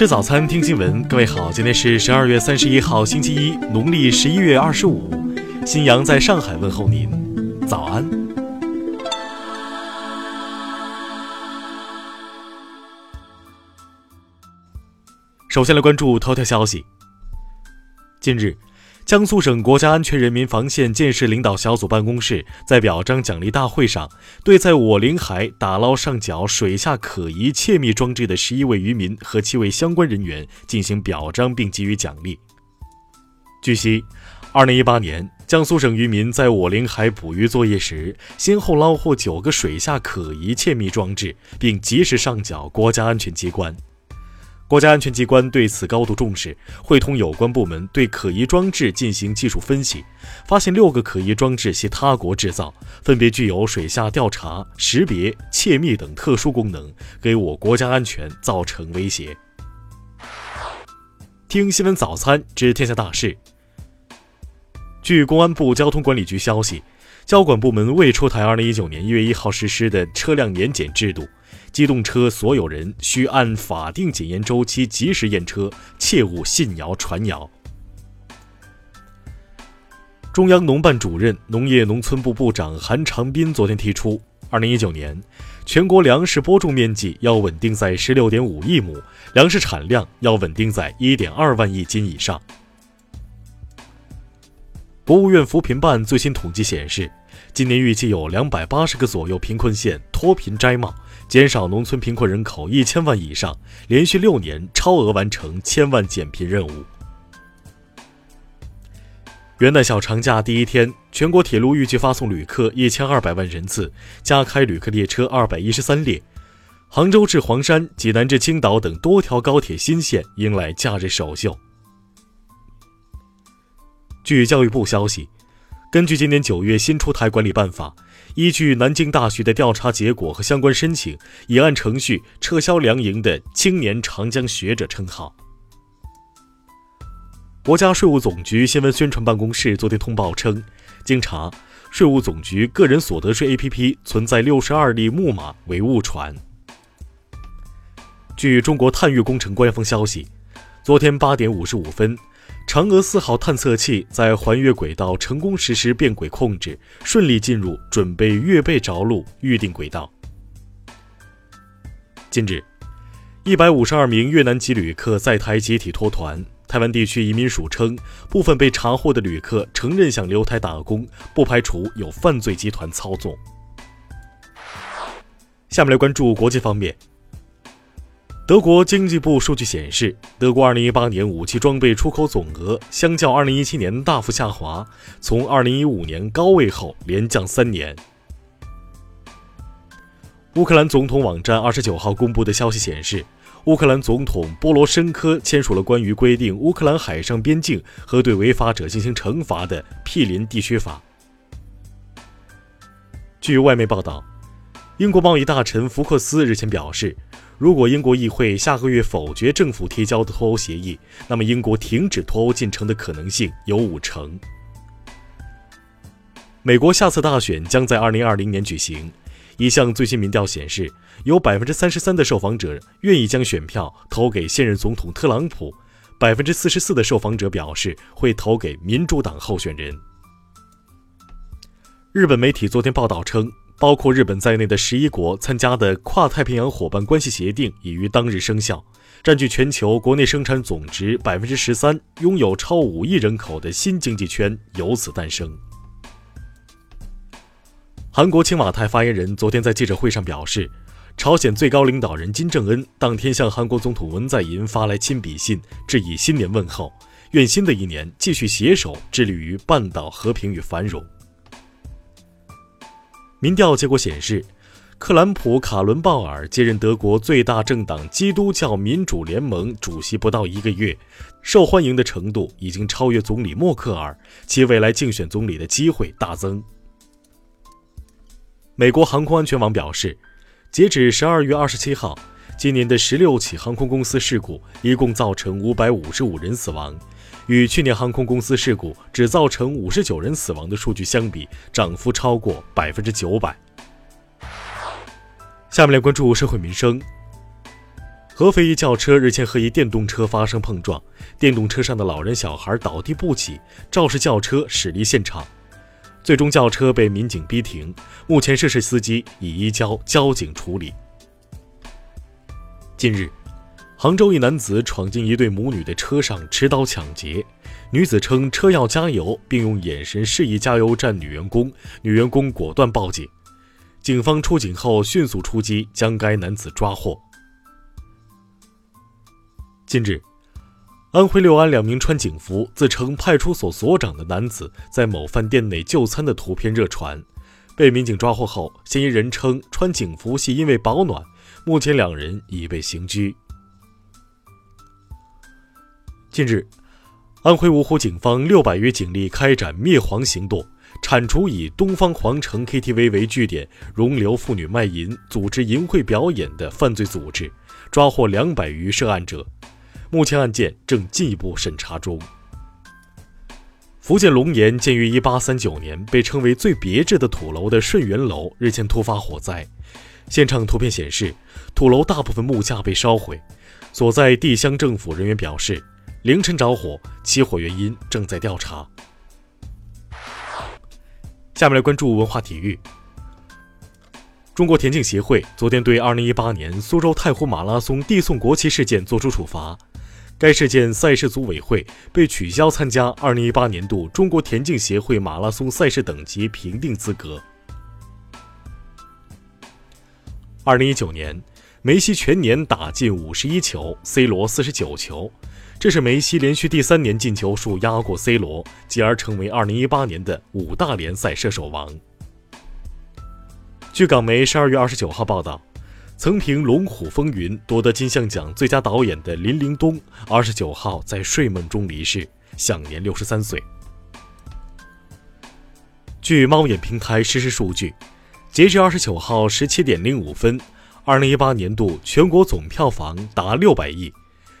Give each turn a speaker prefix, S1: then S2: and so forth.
S1: 吃早餐，听新闻。各位好，今天是十二月三十一号，星期一，农历十一月二十五。新阳在上海问候您，早安。首先来关注头条消息。近日。江苏省国家安全人民防线建设领导小组办公室在表彰奖励大会上，对在我临海打捞上缴水下可疑窃密装置的十一位渔民和七位相关人员进行表彰并给予奖励。据悉，二零一八年，江苏省渔民在我临海捕鱼作业时，先后捞获九个水下可疑窃密装置，并及时上缴国家安全机关。国家安全机关对此高度重视，会同有关部门对可疑装置进行技术分析，发现六个可疑装置系他国制造，分别具有水下调查、识别、窃密等特殊功能，给我国家安全造成威胁。听新闻早餐知天下大事。据公安部交通管理局消息，交管部门未出台二零一九年一月一号实施的车辆年检制度。机动车所有人需按法定检验周期及时验车，切勿信谣传谣。中央农办主任、农业农村部部长韩长斌昨天提出，二零一九年全国粮食播种面积要稳定在十六点五亿亩，粮食产量要稳定在一点二万亿斤以上。国务院扶贫办最新统计显示，今年预计有两百八十个左右贫困县脱贫摘帽。减少农村贫困人口一千万以上，连续六年超额完成千万减贫任务。元旦小长假第一天，全国铁路预计发送旅客一千二百万人次，加开旅客列车二百一十三列。杭州至黄山、济南至青岛等多条高铁新线迎来假日首秀。据教育部消息。根据今年九月新出台管理办法，依据南京大学的调查结果和相关申请，已按程序撤销梁莹的“青年长江学者”称号。国家税务总局新闻宣传办公室昨天通报称，经查，税务总局个人所得税 APP 存在六十二例木马为误传。据中国探月工程官方消息，昨天八点五十五分。嫦娥四号探测器在环月轨道成功实施变轨控制，顺利进入准备月背着陆预定轨道。近日，一百五十二名越南籍旅客在台集体脱团。台湾地区移民署称，部分被查获的旅客承认想留台打工，不排除有犯罪集团操纵。下面来关注国际方面。德国经济部数据显示，德国2018年武器装备出口总额相较2017年大幅下滑，从2015年高位后连降三年。乌克兰总统网站29号公布的消息显示，乌克兰总统波罗申科签署了关于规定乌克兰海上边境和对违法者进行惩罚的毗邻地区法。据外媒报道，英国贸易大臣福克斯日前表示。如果英国议会下个月否决政府提交的脱欧协议，那么英国停止脱欧进程的可能性有五成。美国下次大选将在二零二零年举行。一项最新民调显示，有百分之三十三的受访者愿意将选票投给现任总统特朗普，百分之四十四的受访者表示会投给民主党候选人。日本媒体昨天报道称。包括日本在内的十一国参加的跨太平洋伙伴关系协定已于当日生效，占据全球国内生产总值百分之十三、拥有超五亿人口的新经济圈由此诞生。韩国青瓦台发言人昨天在记者会上表示，朝鲜最高领导人金正恩当天向韩国总统文在寅发来亲笔信，致以新年问候，愿新的一年继续携手致力于半岛和平与繁荣。民调结果显示，克兰普·卡伦鲍尔接任德国最大政党基督教民主联盟主席不到一个月，受欢迎的程度已经超越总理默克尔，其未来竞选总理的机会大增。美国航空安全网表示，截止十二月二十七号，今年的十六起航空公司事故一共造成五百五十五人死亡。与去年航空公司事故只造成五十九人死亡的数据相比，涨幅超过百分之九百。下面来关注社会民生。合肥一轿车日前和一电动车发生碰撞，电动车上的老人小孩倒地不起，肇事轿车驶离现场，最终轿车被民警逼停。目前涉事司机已移交交警处理。近日，杭州一男子闯进一对母女的车上持刀抢劫，女子称车要加油，并用眼神示意加油站女员工，女员工果断报警。警方出警后迅速出击，将该男子抓获。近日，安徽六安两名穿警服、自称派出所所长的男子在某饭店内就餐的图片热传，被民警抓获后，嫌疑人称穿警服系因为保暖。目前两人已被刑拘。近日，安徽芜湖警方六百余警力开展灭黄行动，铲除以东方皇城 KTV 为据点容留妇女卖淫、组织淫秽表演的犯罪组织，抓获两百余涉案者。目前案件正进一步审查中。福建龙岩建于1839年，被称为最别致的土楼的顺源楼日前突发火灾。现场图片显示，土楼大部分木架被烧毁。所在地乡政府人员表示，凌晨着火，起火原因正在调查。下面来关注文化体育。中国田径协会昨天对2018年苏州太湖马拉松递送国旗事件作出处罚。该事件赛事组委会被取消参加2018年度中国田径协会马拉松赛事等级评定资格。2019年，梅西全年打进51球，C 罗49球，这是梅西连续第三年进球数压过 C 罗，继而成为2018年的五大联赛射手王。据港媒12月29号报道。曾凭《龙虎风云》夺得金像奖最佳导演的林林东，二十九号在睡梦中离世，享年六十三岁。据猫眼平台实时数据，截至二十九号十七点零五分，二零一八年度全国总票房达六百亿，